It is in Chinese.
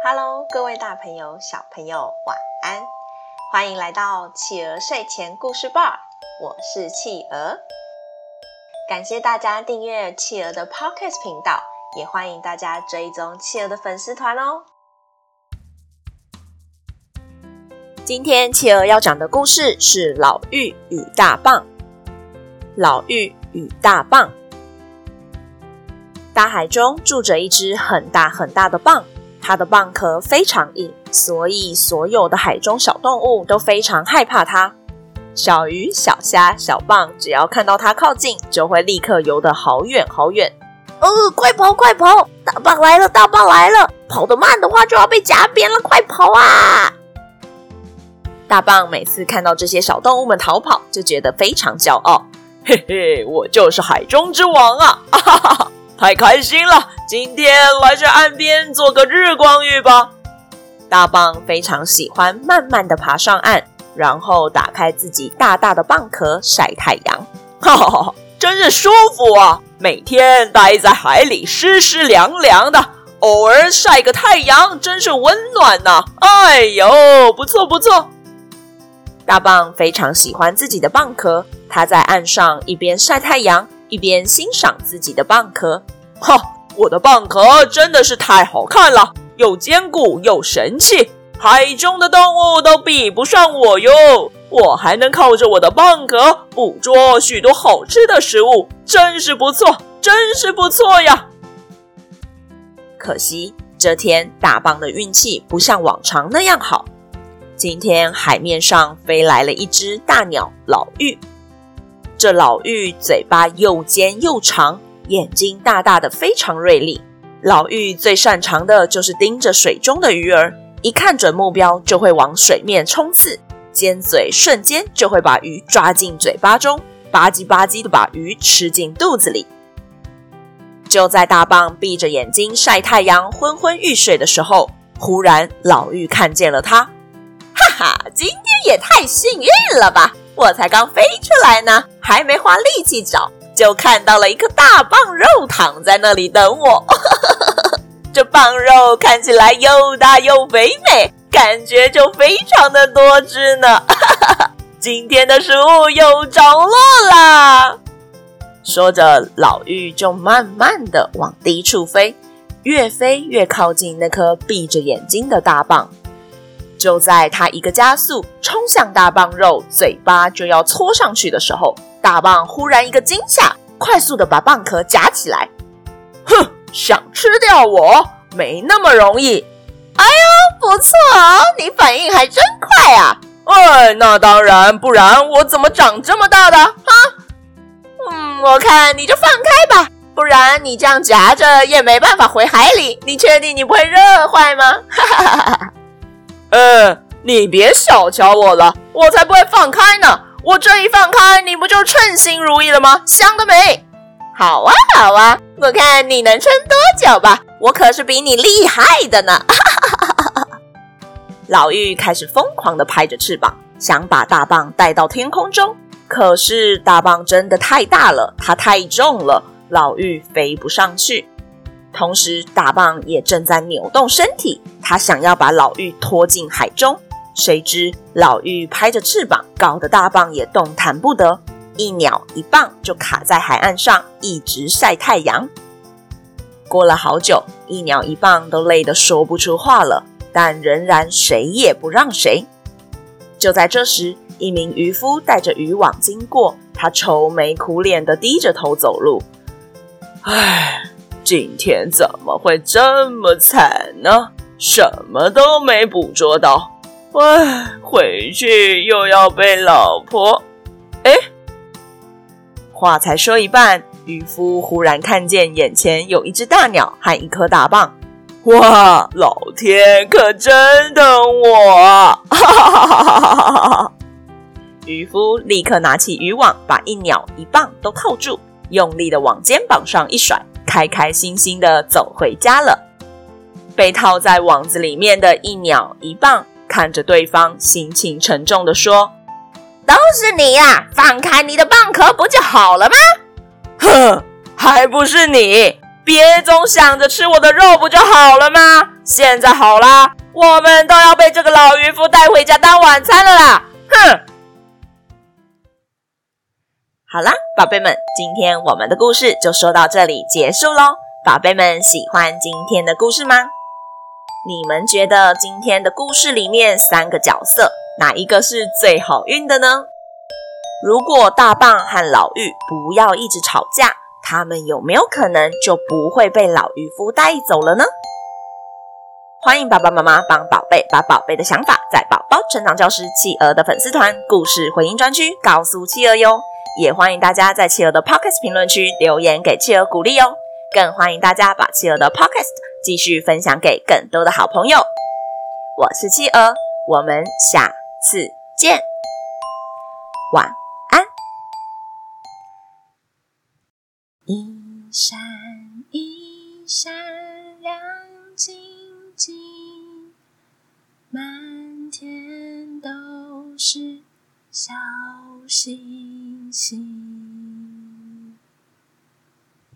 Hello，各位大朋友、小朋友，晚安！欢迎来到企鹅睡前故事吧，我是企鹅。感谢大家订阅企鹅的 Podcast 频道，也欢迎大家追踪企鹅的粉丝团哦。今天企鹅要讲的故事是老玉与大棒。老玉与大棒。大海中住着一只很大很大的蚌，它的蚌壳非常硬，所以所有的海中小动物都非常害怕它。小鱼、小虾、小蚌，只要看到它靠近，就会立刻游得好远好远。哦，快跑快跑！大蚌来了，大蚌来了！跑得慢的话就要被夹扁了，快跑啊！大蚌每次看到这些小动物们逃跑，就觉得非常骄傲。嘿嘿，我就是海中之王啊！哈哈哈。太开心了！今天来这岸边做个日光浴吧。大蚌非常喜欢慢慢的爬上岸，然后打开自己大大的蚌壳晒太阳。哈哈哈，真是舒服啊！每天待在海里湿湿凉凉的，偶尔晒个太阳，真是温暖呐、啊！哎呦，不错不错。大蚌非常喜欢自己的蚌壳，它在岸上一边晒太阳。一边欣赏自己的蚌壳，哈，我的蚌壳真的是太好看了，又坚固又神气，海中的动物都比不上我哟！我还能靠着我的蚌壳捕捉许多好吃的食物，真是不错，真是不错呀！可惜这天大蚌的运气不像往常那样好，今天海面上飞来了一只大鸟老玉。这老玉嘴巴又尖又长，眼睛大大的，非常锐利。老玉最擅长的就是盯着水中的鱼儿，一看准目标就会往水面冲刺，尖嘴瞬间就会把鱼抓进嘴巴中，吧唧吧唧的把鱼吃进肚子里。就在大蚌闭着眼睛晒太阳、昏昏欲睡的时候，忽然老玉看见了他，哈哈，今天也太幸运了吧！我才刚飞出来呢，还没花力气找，就看到了一颗大蚌肉躺在那里等我。这蚌肉看起来又大又肥美，感觉就非常的多汁呢。今天的食物又着落啦！说着，老玉就慢慢的往低处飞，越飞越靠近那颗闭着眼睛的大蚌。就在他一个加速冲向大蚌肉，嘴巴就要戳上去的时候，大蚌忽然一个惊吓，快速的把蚌壳夹起来。哼，想吃掉我？没那么容易。哎呦，不错哦，你反应还真快啊！哎，那当然，不然我怎么长这么大的？哈，嗯，我看你就放开吧，不然你这样夹着也没办法回海里。你确定你不会热坏吗？哈哈哈哈。呃，你别小瞧我了，我才不会放开呢！我这一放开，你不就称心如意了吗？想得美！好啊，好啊，我看你能撑多久吧？我可是比你厉害的呢！老玉开始疯狂的拍着翅膀，想把大蚌带到天空中。可是大蚌真的太大了，它太重了，老玉飞不上去。同时，大蚌也正在扭动身体，它想要把老妪拖进海中。谁知老妪拍着翅膀，搞得大蚌也动弹不得，一鸟一蚌就卡在海岸上，一直晒太阳。过了好久，一鸟一蚌都累得说不出话了，但仍然谁也不让谁。就在这时，一名渔夫带着渔网经过，他愁眉苦脸地低着头走路。唉。今天怎么会这么惨呢？什么都没捕捉到，唉，回去又要被老婆……哎，话才说一半，渔夫忽然看见眼前有一只大鸟和一颗大蚌。哇，老天可真疼我啊！哈哈哈哈哈哈！渔夫立刻拿起渔网，把一鸟一蚌都套住，用力的往肩膀上一甩。开开心心的走回家了。被套在网子里面的一鸟一蚌看着对方，心情沉重的说：“都是你呀！放开你的蚌壳不就好了吗？”“哼，还不是你！别总想着吃我的肉不就好了吗？现在好啦，我们都要被这个老渔夫带回家当晚餐了啦！哼！好啦，宝贝们，今天我们的故事就说到这里结束喽。宝贝们喜欢今天的故事吗？你们觉得今天的故事里面三个角色哪一个是最好运的呢？如果大棒和老玉不要一直吵架，他们有没有可能就不会被老渔夫带走了呢？欢迎爸爸妈妈帮宝贝把宝贝的想法在宝宝成长教室企鹅的粉丝团故事回应专区告诉企鹅哟。也欢迎大家在企鹅的 Podcast 评论区留言给企鹅鼓励哟。更欢迎大家把企鹅的 Podcast 继续分享给更多的好朋友。我是企鹅，我们下次见，晚安。一闪一闪亮晶晶，满天都是小星心。